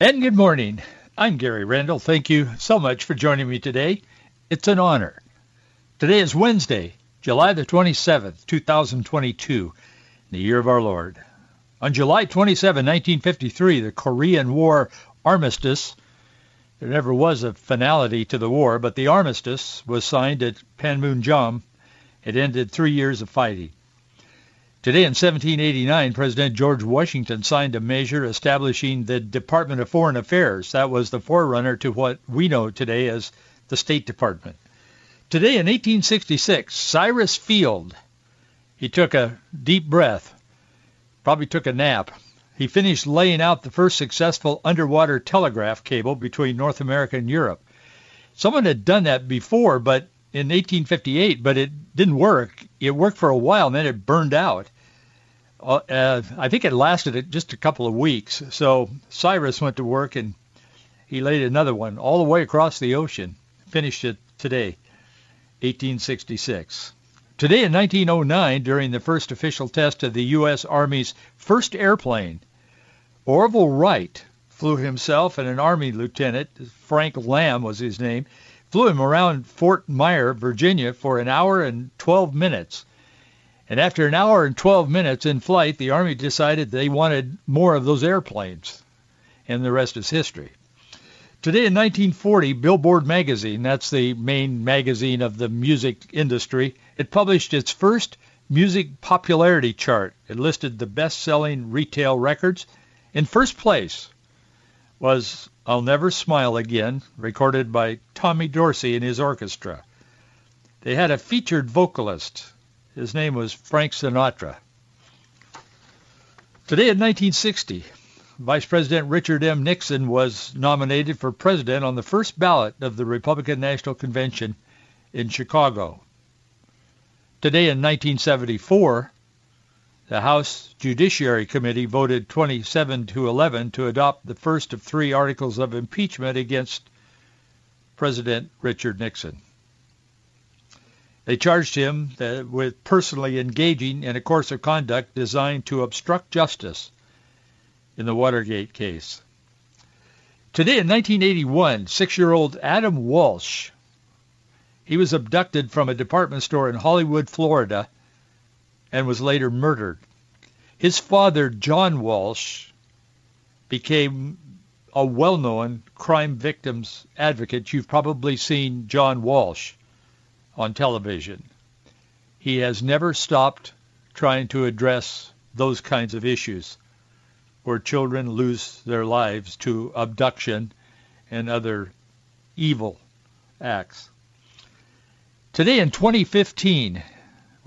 And good morning. I'm Gary Randall. Thank you so much for joining me today. It's an honor. Today is Wednesday, July the 27th, 2022, the year of our Lord. On July 27, 1953, the Korean War armistice, there never was a finality to the war, but the armistice was signed at Panmunjom. It ended three years of fighting. Today in 1789, President George Washington signed a measure establishing the Department of Foreign Affairs. That was the forerunner to what we know today as the State Department. Today in 1866, Cyrus Field, he took a deep breath, probably took a nap. He finished laying out the first successful underwater telegraph cable between North America and Europe. Someone had done that before, but in 1858, but it didn't work. It worked for a while, and then it burned out. Uh, uh, I think it lasted just a couple of weeks. So Cyrus went to work and he laid another one all the way across the ocean. Finished it today, 1866. Today in 1909, during the first official test of the U.S. Army's first airplane, Orville Wright flew himself and an Army lieutenant, Frank Lahm was his name, flew him around Fort Myer, Virginia for an hour and 12 minutes. And after an hour and 12 minutes in flight, the Army decided they wanted more of those airplanes. And the rest is history. Today in 1940, Billboard magazine, that's the main magazine of the music industry, it published its first music popularity chart. It listed the best-selling retail records. In first place was I'll Never Smile Again, recorded by Tommy Dorsey and his orchestra. They had a featured vocalist. His name was Frank Sinatra. Today in 1960, Vice President Richard M. Nixon was nominated for president on the first ballot of the Republican National Convention in Chicago. Today in 1974, the House Judiciary Committee voted 27 to 11 to adopt the first of three articles of impeachment against President Richard Nixon. They charged him with personally engaging in a course of conduct designed to obstruct justice in the Watergate case. Today in 1981, six-year-old Adam Walsh, he was abducted from a department store in Hollywood, Florida, and was later murdered. His father, John Walsh, became a well-known crime victims advocate. You've probably seen John Walsh on television. He has never stopped trying to address those kinds of issues where children lose their lives to abduction and other evil acts. Today in 2015,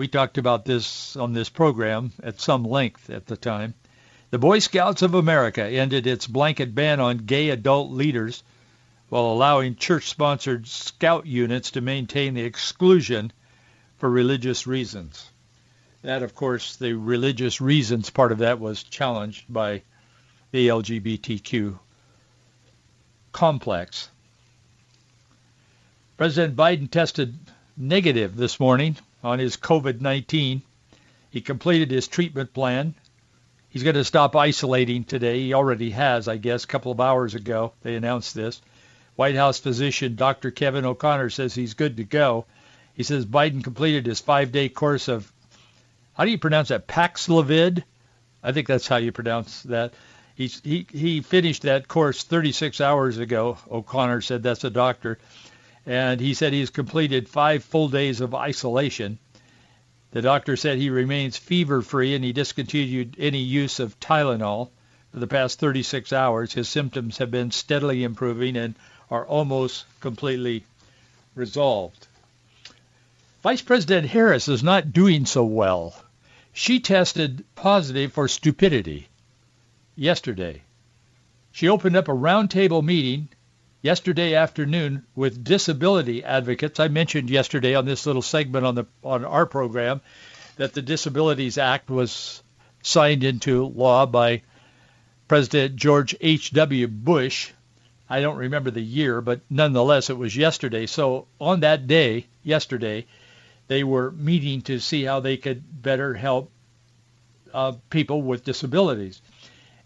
we talked about this on this program at some length at the time. The Boy Scouts of America ended its blanket ban on gay adult leaders while allowing church-sponsored scout units to maintain the exclusion for religious reasons. That, of course, the religious reasons part of that was challenged by the LGBTQ complex. President Biden tested negative this morning on his COVID-19. He completed his treatment plan. He's going to stop isolating today. He already has, I guess, a couple of hours ago. They announced this. White House physician Dr. Kevin O'Connor says he's good to go. He says Biden completed his five-day course of, how do you pronounce that, Paxlovid? I think that's how you pronounce that. He's, he, he finished that course 36 hours ago. O'Connor said that's a doctor. And he said he's completed five full days of isolation. The doctor said he remains fever-free and he discontinued any use of Tylenol for the past 36 hours. His symptoms have been steadily improving and are almost completely resolved. Vice President Harris is not doing so well. She tested positive for stupidity yesterday. She opened up a roundtable meeting yesterday afternoon with disability advocates. I mentioned yesterday on this little segment on the on our program that the Disabilities Act was signed into law by President George H.W. Bush. I don't remember the year, but nonetheless, it was yesterday. So on that day, yesterday, they were meeting to see how they could better help uh, people with disabilities.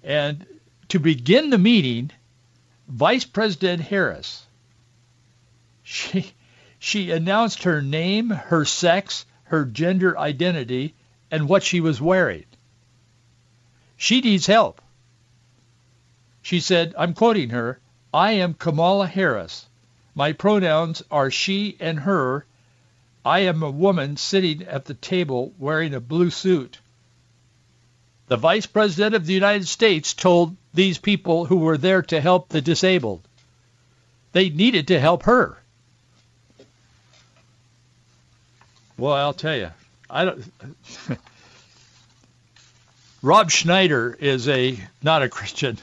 And to begin the meeting, Vice President Harris, she, she announced her name, her sex, her gender identity, and what she was wearing. She needs help. She said, I'm quoting her, I am Kamala Harris. My pronouns are she and her. I am a woman sitting at the table wearing a blue suit. The Vice President of the United States told these people who were there to help the disabled. They needed to help her. Well, I'll tell you, I don't. Rob Schneider is a not a Christian.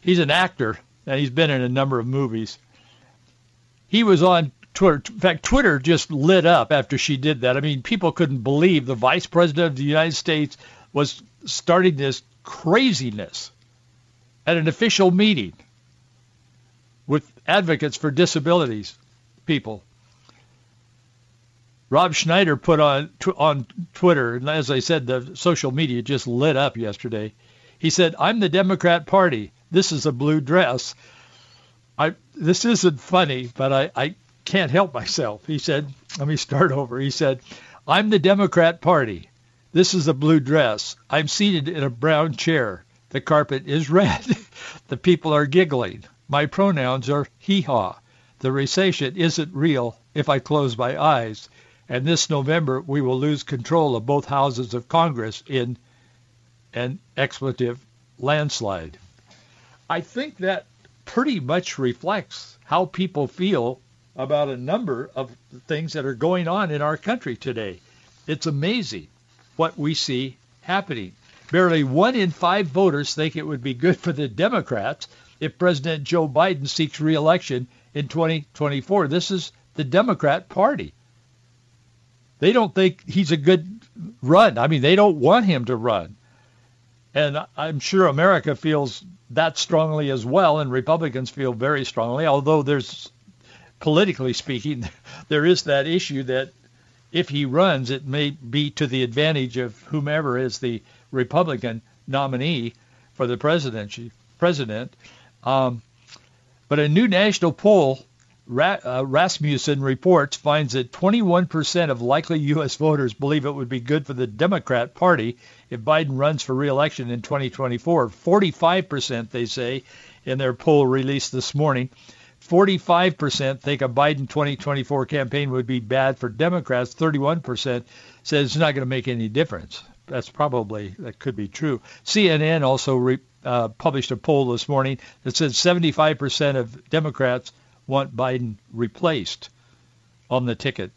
He's an actor, and he's been in a number of movies. He was on Twitter. In fact, Twitter just lit up after she did that. I mean, people couldn't believe the Vice President of the United States was starting this craziness at an official meeting with advocates for disabilities people. Rob Schneider put on on Twitter, and as I said, the social media just lit up yesterday. He said, "I'm the Democrat Party. This is a blue dress." I this isn't funny, but I, I can't help myself. He said, "Let me start over." He said, "I'm the Democrat Party. This is a blue dress. I'm seated in a brown chair. The carpet is red. the people are giggling. My pronouns are hee-haw. The recession isn't real if I close my eyes. And this November, we will lose control of both houses of Congress in an expletive landslide. I think that pretty much reflects how people feel about a number of things that are going on in our country today. It's amazing what we see happening. Barely one in five voters think it would be good for the Democrats if President Joe Biden seeks reelection in 2024. This is the Democrat Party. They don't think he's a good run. I mean, they don't want him to run. And I'm sure America feels that strongly as well, and Republicans feel very strongly, although there's, politically speaking, there is that issue that if he runs, it may be to the advantage of whomever is the Republican nominee for the presidency, president. Um, but a new national poll, Ra- uh, Rasmussen reports, finds that 21% of likely U.S. voters believe it would be good for the Democrat Party if Biden runs for re-election in 2024. 45%, they say, in their poll released this morning. 45% think a Biden 2024 campaign would be bad for Democrats. 31% says it's not going to make any difference that's probably that could be true. CNN also re, uh, published a poll this morning that said 75% of Democrats want Biden replaced on the ticket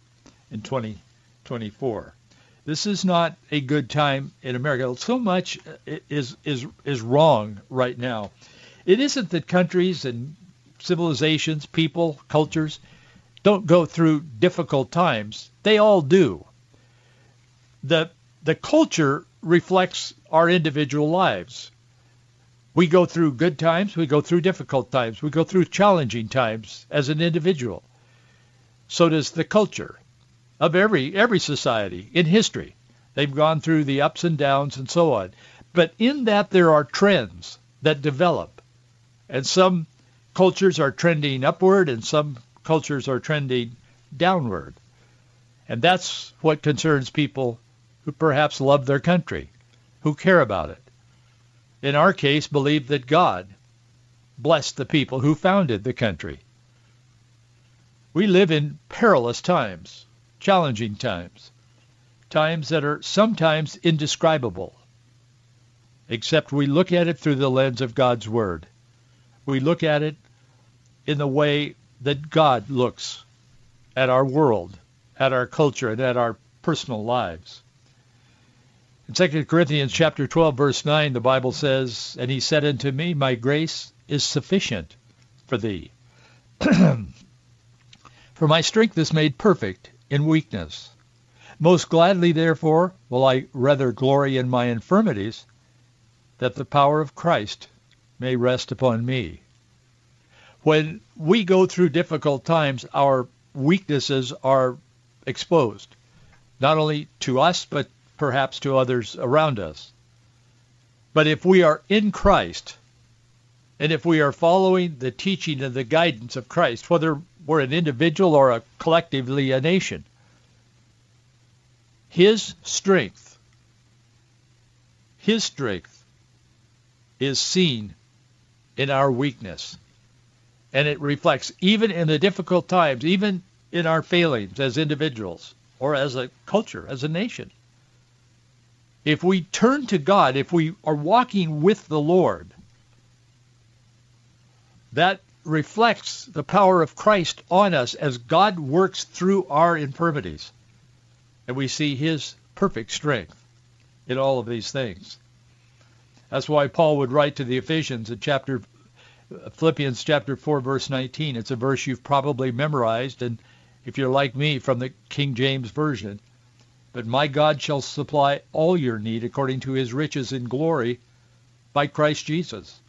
in 2024. This is not a good time in America. So much is is is wrong right now. It isn't that countries and civilizations, people, cultures don't go through difficult times. They all do. The the culture reflects our individual lives. We go through good times, we go through difficult times, we go through challenging times as an individual. So does the culture of every every society in history. They've gone through the ups and downs and so on. But in that there are trends that develop. And some cultures are trending upward and some cultures are trending downward. And that's what concerns people who perhaps love their country, who care about it. In our case, believe that God blessed the people who founded the country. We live in perilous times, challenging times, times that are sometimes indescribable, except we look at it through the lens of God's Word. We look at it in the way that God looks at our world, at our culture, and at our personal lives. In 2 Corinthians chapter 12, verse 9, the Bible says, And he said unto me, My grace is sufficient for thee. for my strength is made perfect in weakness. Most gladly, therefore, will I rather glory in my infirmities, that the power of Christ may rest upon me. When we go through difficult times, our weaknesses are exposed, not only to us, but perhaps to others around us. But if we are in Christ, and if we are following the teaching and the guidance of Christ, whether we're an individual or a collectively a nation, his strength, his strength is seen in our weakness. And it reflects even in the difficult times, even in our failings as individuals or as a culture, as a nation. If we turn to God, if we are walking with the Lord, that reflects the power of Christ on us as God works through our infirmities. And we see his perfect strength in all of these things. That's why Paul would write to the Ephesians in chapter Philippians chapter 4 verse 19. It's a verse you've probably memorized and if you're like me from the King James version. But my God shall supply all your need according to his riches in glory by Christ Jesus.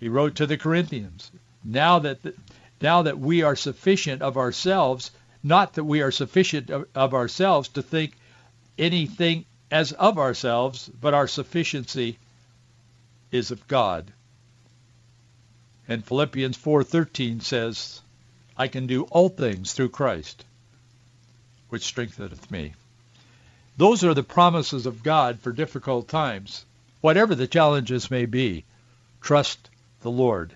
He wrote to the Corinthians, now that the, now that we are sufficient of ourselves, not that we are sufficient of, of ourselves to think anything as of ourselves, but our sufficiency is of God. And Philippians 4:13 says, I can do all things through Christ, which strengtheneth me. Those are the promises of God for difficult times. Whatever the challenges may be, trust the Lord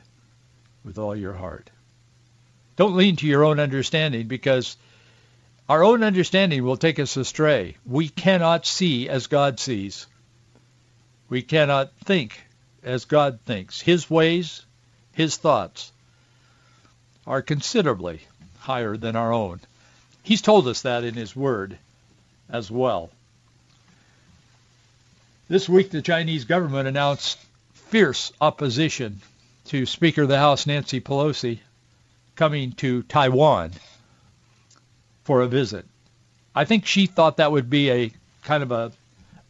with all your heart. Don't lean to your own understanding because our own understanding will take us astray. We cannot see as God sees. We cannot think as God thinks. His ways, his thoughts are considerably higher than our own. He's told us that in his word as well. This week, the Chinese government announced fierce opposition to Speaker of the House Nancy Pelosi coming to Taiwan for a visit. I think she thought that would be a kind of a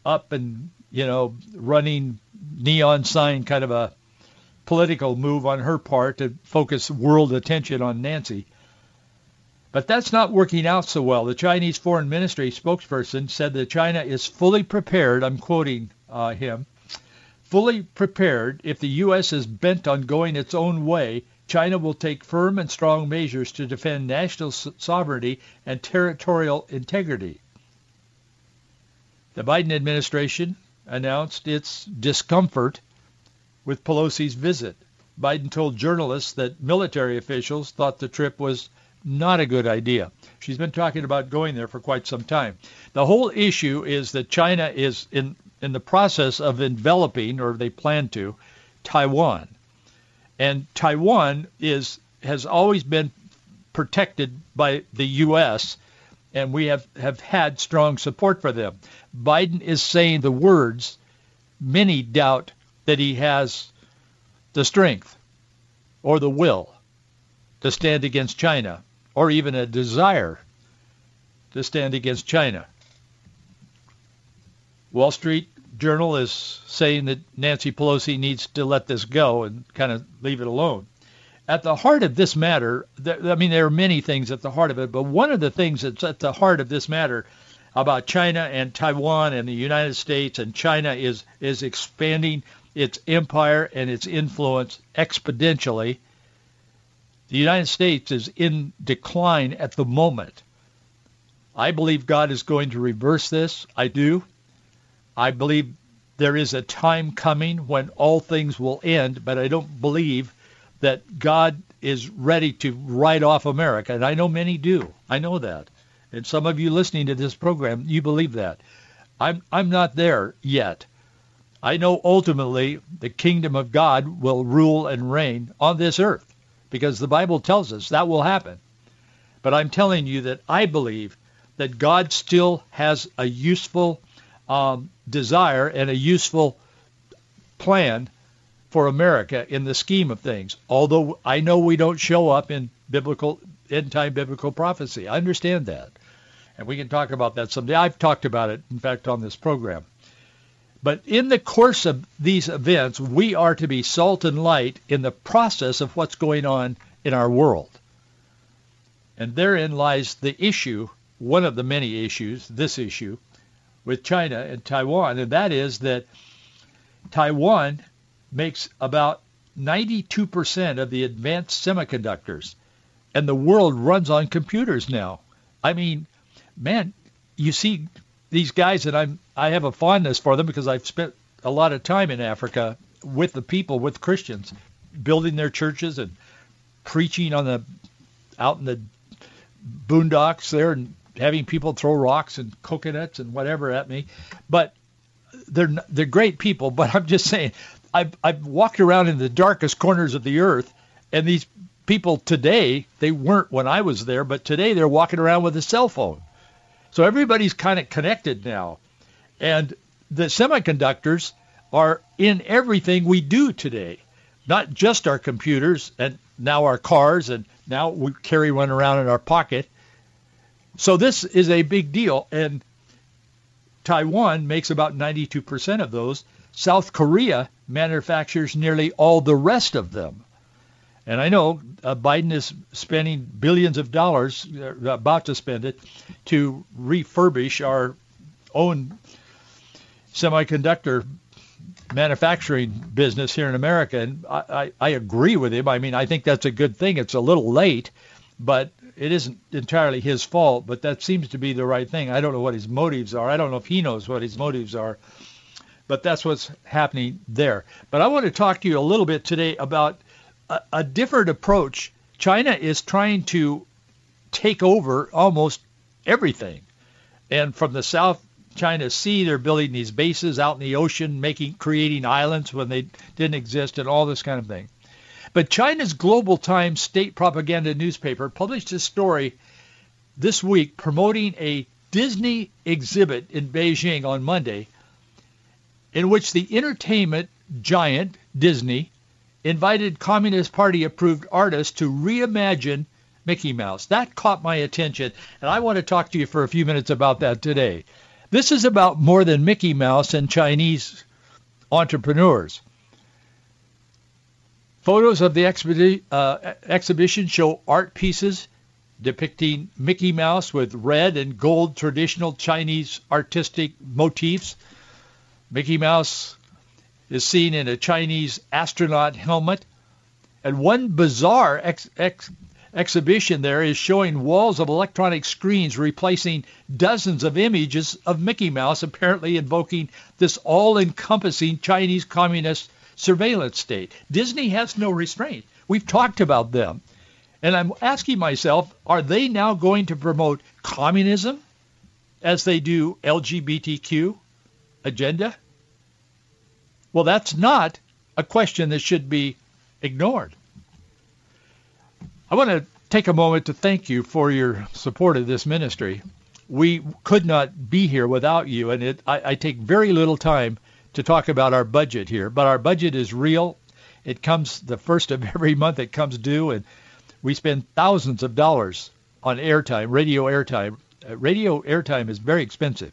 up and, you know, running neon sign kind of a political move on her part to focus world attention on Nancy. But that's not working out so well. The Chinese Foreign Ministry spokesperson said that China is fully prepared, I'm quoting uh, him, fully prepared if the U.S. is bent on going its own way, China will take firm and strong measures to defend national sovereignty and territorial integrity. The Biden administration announced its discomfort with Pelosi's visit. Biden told journalists that military officials thought the trip was not a good idea. She's been talking about going there for quite some time. The whole issue is that China is in in the process of enveloping, or they plan to, Taiwan. And Taiwan is has always been protected by the U.S., and we have, have had strong support for them. Biden is saying the words, many doubt that he has the strength or the will to stand against China, or even a desire to stand against China. Wall Street Journal is saying that Nancy Pelosi needs to let this go and kind of leave it alone. At the heart of this matter, I mean, there are many things at the heart of it, but one of the things that's at the heart of this matter about China and Taiwan and the United States and China is is expanding its empire and its influence exponentially. The United States is in decline at the moment. I believe God is going to reverse this. I do. I believe there is a time coming when all things will end, but I don't believe that God is ready to write off America. And I know many do. I know that. And some of you listening to this program, you believe that. I'm I'm not there yet. I know ultimately the kingdom of God will rule and reign on this earth because the Bible tells us that will happen. But I'm telling you that I believe that God still has a useful um, desire and a useful plan for America in the scheme of things. Although I know we don't show up in biblical end time biblical prophecy. I understand that. And we can talk about that someday. I've talked about it, in fact, on this program. But in the course of these events, we are to be salt and light in the process of what's going on in our world. And therein lies the issue, one of the many issues, this issue, with China and Taiwan, and that is that Taiwan makes about 92% of the advanced semiconductors, and the world runs on computers now. I mean, man, you see these guys, and I'm I have a fondness for them because I've spent a lot of time in Africa with the people, with Christians, building their churches and preaching on the out in the boondocks there and having people throw rocks and coconuts and whatever at me. But they're they're great people. But I'm just saying, I've I've walked around in the darkest corners of the earth, and these people today they weren't when I was there, but today they're walking around with a cell phone. So everybody's kind of connected now, and the semiconductors are in everything we do today, not just our computers and now our cars and now we carry one around in our pocket. So this is a big deal. And Taiwan makes about 92% of those. South Korea manufactures nearly all the rest of them. And I know uh, Biden is spending billions of dollars, uh, about to spend it, to refurbish our own semiconductor manufacturing business here in America. And I, I, I agree with him. I mean, I think that's a good thing. It's a little late, but it isn't entirely his fault, but that seems to be the right thing. I don't know what his motives are. I don't know if he knows what his motives are, but that's what's happening there. But I want to talk to you a little bit today about a, a different approach. China is trying to take over almost everything. And from the South China Sea, they're building these bases out in the ocean, making creating islands when they didn't exist and all this kind of thing. But China's Global Times state propaganda newspaper published a story this week promoting a Disney exhibit in Beijing on Monday in which the entertainment giant Disney invited Communist Party approved artists to reimagine Mickey Mouse. That caught my attention, and I want to talk to you for a few minutes about that today. This is about more than Mickey Mouse and Chinese entrepreneurs. Photos of the uh, exhibition show art pieces depicting Mickey Mouse with red and gold traditional Chinese artistic motifs. Mickey Mouse is seen in a Chinese astronaut helmet. And one bizarre ex- ex- exhibition there is showing walls of electronic screens replacing dozens of images of Mickey Mouse, apparently invoking this all-encompassing Chinese communist surveillance state. Disney has no restraint. We've talked about them. And I'm asking myself, are they now going to promote communism as they do LGBTQ agenda? Well, that's not a question that should be ignored. I want to take a moment to thank you for your support of this ministry. We could not be here without you, and it, I, I take very little time to talk about our budget here, but our budget is real. It comes the first of every month. It comes due, and we spend thousands of dollars on airtime, radio airtime. Uh, radio airtime is very expensive,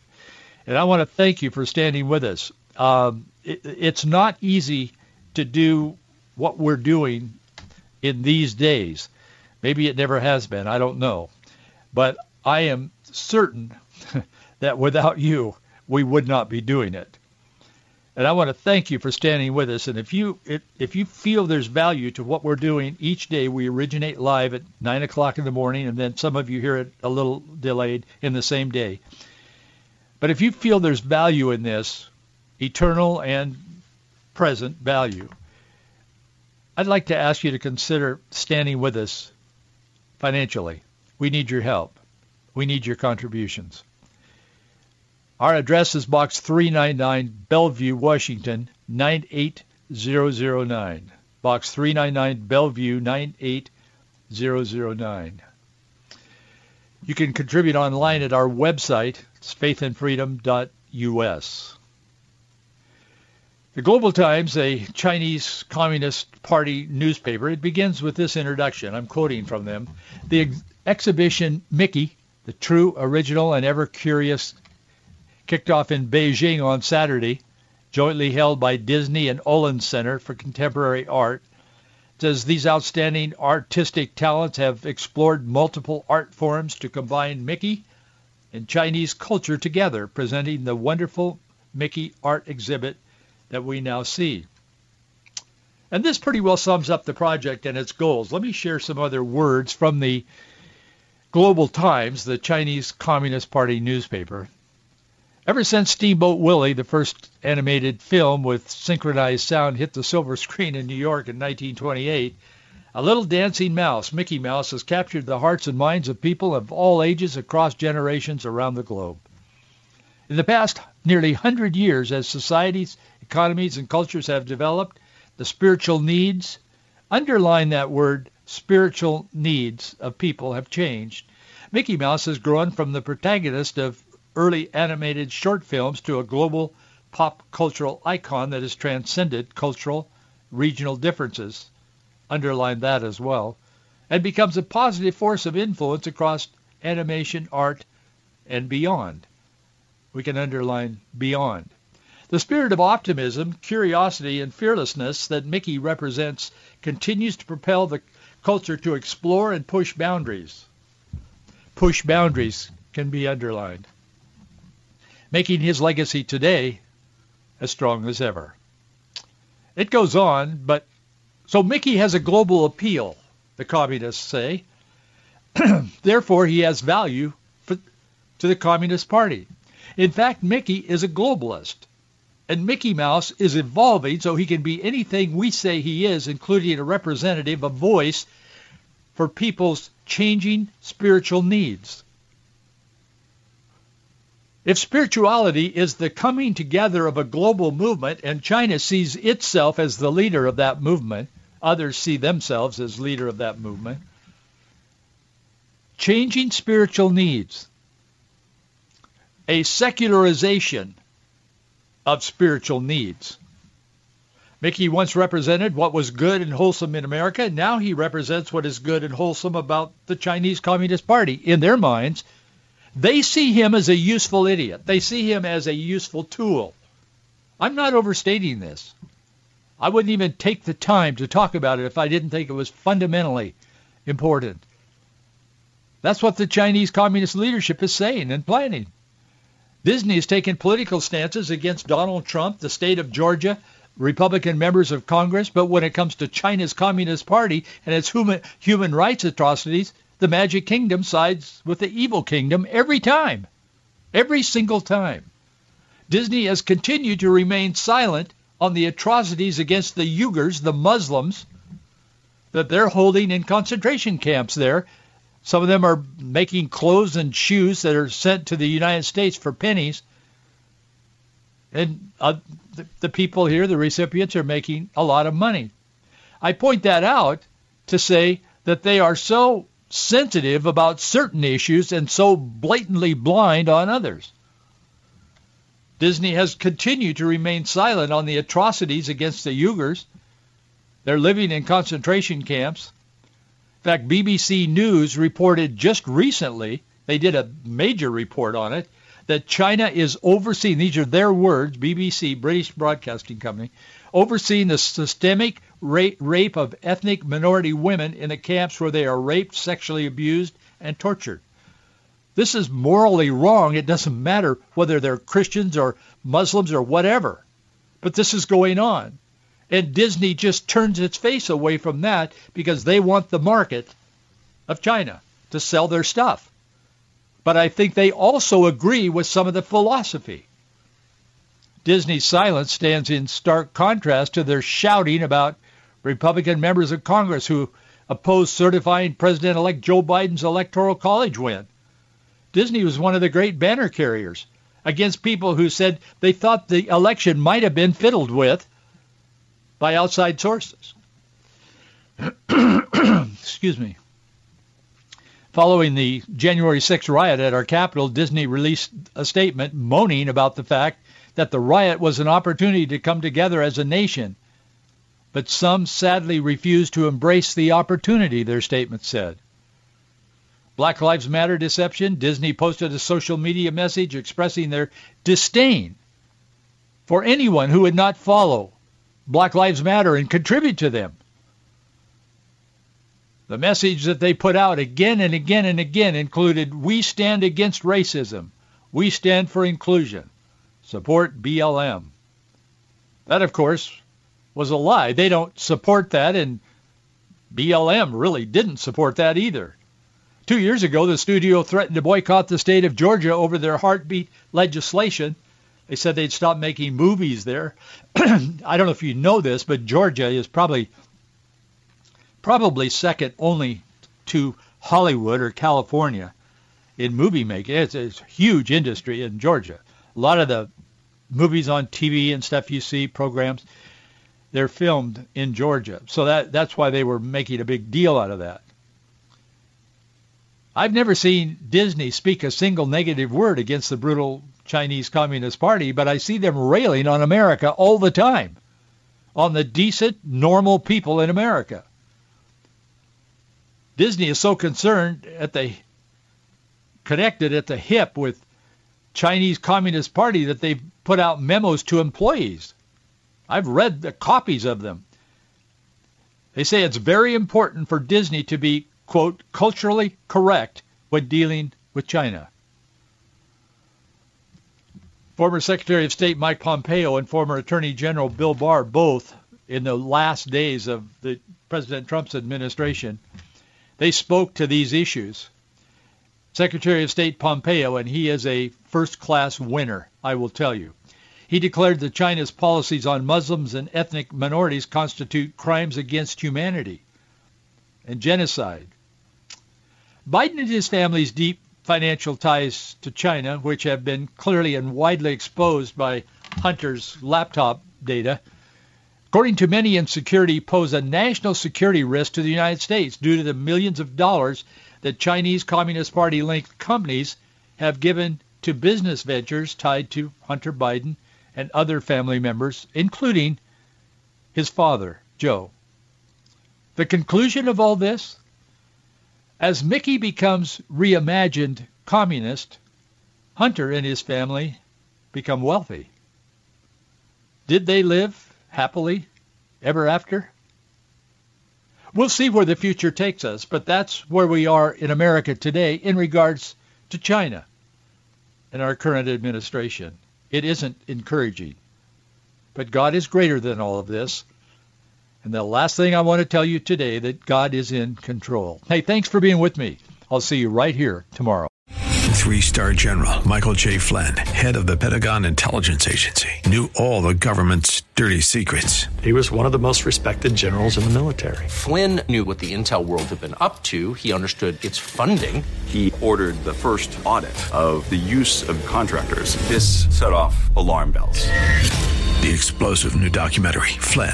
and I want to thank you for standing with us. Um, it, it's not easy to do what we're doing in these days. Maybe it never has been. I don't know, but I am certain that without you, we would not be doing it. And I want to thank you for standing with us. And if you if, you feel there's value to what we're doing each day, we originate live at nine o'clock in the morning, and then some of you hear it a little delayed in the same day. But if you feel there's value in this, eternal and present value, I'd like to ask you to consider standing with us financially. We need your help. We need your contributions. Our address is Box 399, Bellevue, Washington, 98009. Box 399, Bellevue, 98009. You can contribute online at our website, faithandfreedom.us. The Global Times, a Chinese Communist Party newspaper, it begins with this introduction. I'm quoting from them. The ex- exhibition Mickey, the true, original, and ever curious, kicked off in Beijing on Saturday, jointly held by Disney and Olin Center for Contemporary Art. Says these outstanding artistic talents have explored multiple art forms to combine Mickey and Chinese culture together, presenting the wonderful Mickey art exhibit that we now see. And this pretty well sums up the project and its goals. Let me share some other words from the Global Times, the Chinese Communist Party newspaper. Ever since Steamboat Willie, the first animated film with synchronized sound, hit the silver screen in New York in 1928, a little dancing mouse, Mickey Mouse, has captured the hearts and minds of people of all ages across generations around the globe. In the past nearly 100 years, as societies economies and cultures have developed, the spiritual needs, underline that word, spiritual needs of people have changed. Mickey Mouse has grown from the protagonist of early animated short films to a global pop cultural icon that has transcended cultural, regional differences. Underline that as well. And becomes a positive force of influence across animation, art, and beyond. We can underline beyond. The spirit of optimism, curiosity, and fearlessness that Mickey represents continues to propel the culture to explore and push boundaries. Push boundaries can be underlined, making his legacy today as strong as ever. It goes on, but so Mickey has a global appeal, the communists say. Therefore, he has value for, to the Communist Party. In fact, Mickey is a globalist. And Mickey Mouse is evolving so he can be anything we say he is, including a representative, a voice for people's changing spiritual needs. If spirituality is the coming together of a global movement and China sees itself as the leader of that movement, others see themselves as leader of that movement, changing spiritual needs, a secularization of spiritual needs. Mickey once represented what was good and wholesome in America. Now he represents what is good and wholesome about the Chinese Communist Party. In their minds, they see him as a useful idiot. They see him as a useful tool. I'm not overstating this. I wouldn't even take the time to talk about it if I didn't think it was fundamentally important. That's what the Chinese Communist leadership is saying and planning. Disney has taken political stances against Donald Trump, the state of Georgia, Republican members of Congress, but when it comes to China's Communist Party and its human, human rights atrocities, the Magic Kingdom sides with the evil kingdom every time. Every single time. Disney has continued to remain silent on the atrocities against the Uyghurs, the Muslims, that they're holding in concentration camps there some of them are making clothes and shoes that are sent to the United States for pennies. And uh, the, the people here, the recipients, are making a lot of money. I point that out to say that they are so sensitive about certain issues and so blatantly blind on others. Disney has continued to remain silent on the atrocities against the Uyghurs. They're living in concentration camps. Fact, BBC News reported just recently, they did a major report on it, that China is overseeing, these are their words, BBC, British Broadcasting Company, overseeing the systemic rape of ethnic minority women in the camps where they are raped, sexually abused, and tortured. This is morally wrong. It doesn't matter whether they're Christians or Muslims or whatever. But this is going on. And Disney just turns its face away from that because they want the market of China to sell their stuff. But I think they also agree with some of the philosophy. Disney's silence stands in stark contrast to their shouting about Republican members of Congress who opposed certifying President-elect Joe Biden's electoral college win. Disney was one of the great banner carriers against people who said they thought the election might have been fiddled with by outside sources. Excuse me. Following the January 6th riot at our Capitol, Disney released a statement moaning about the fact that the riot was an opportunity to come together as a nation. But some sadly refused to embrace the opportunity, their statement said. Black Lives Matter deception, Disney posted a social media message expressing their disdain for anyone who would not follow Black Lives Matter and contribute to them. The message that they put out again and again and again included, we stand against racism. We stand for inclusion. Support BLM. That, of course, was a lie. They don't support that, and BLM really didn't support that either. Two years ago, the studio threatened to boycott the state of Georgia over their heartbeat legislation. They said they'd stop making movies there. I don't know if you know this, but Georgia is probably probably second only to Hollywood or California in movie making. It's a huge industry in Georgia. A lot of the movies on TV and stuff you see, programs, they're filmed in Georgia. So that that's why they were making a big deal out of that. I've never seen Disney speak a single negative word against the brutal Chinese Communist Party, but I see them railing on America all the time, on the decent, normal people in America. Disney is so concerned at the connected at the hip with Chinese Communist Party that they've put out memos to employees. I've read the copies of them. They say it's very important for Disney to be, quote, culturally correct when dealing with China. Former Secretary of State Mike Pompeo and former Attorney General Bill Barr both in the last days of the President Trump's administration they spoke to these issues. Secretary of State Pompeo, and he is a first-class winner, I will tell you. He declared that China's policies on Muslims and ethnic minorities constitute crimes against humanity and genocide. Biden and his family's deep financial ties to China, which have been clearly and widely exposed by Hunter's laptop data, according to many in security, pose a national security risk to the United States due to the millions of dollars that Chinese Communist Party-linked companies have given to business ventures tied to Hunter Biden and other family members, including his father, Joe. The conclusion of all this? As Mickey becomes reimagined communist, Hunter and his family become wealthy. Did they live happily ever after? We'll see where the future takes us, but that's where we are in America today in regards to China and our current administration. It isn't encouraging. But God is greater than all of this. And the last thing I want to tell you today that God is in control. Hey, thanks for being with me. I'll see you right here tomorrow. Three star general Michael J. Flynn, head of the Pentagon Intelligence Agency, knew all the government's dirty secrets. He was one of the most respected generals in the military. Flynn knew what the intel world had been up to, he understood its funding. He ordered the first audit of the use of contractors. This set off alarm bells. The explosive new documentary, Flynn,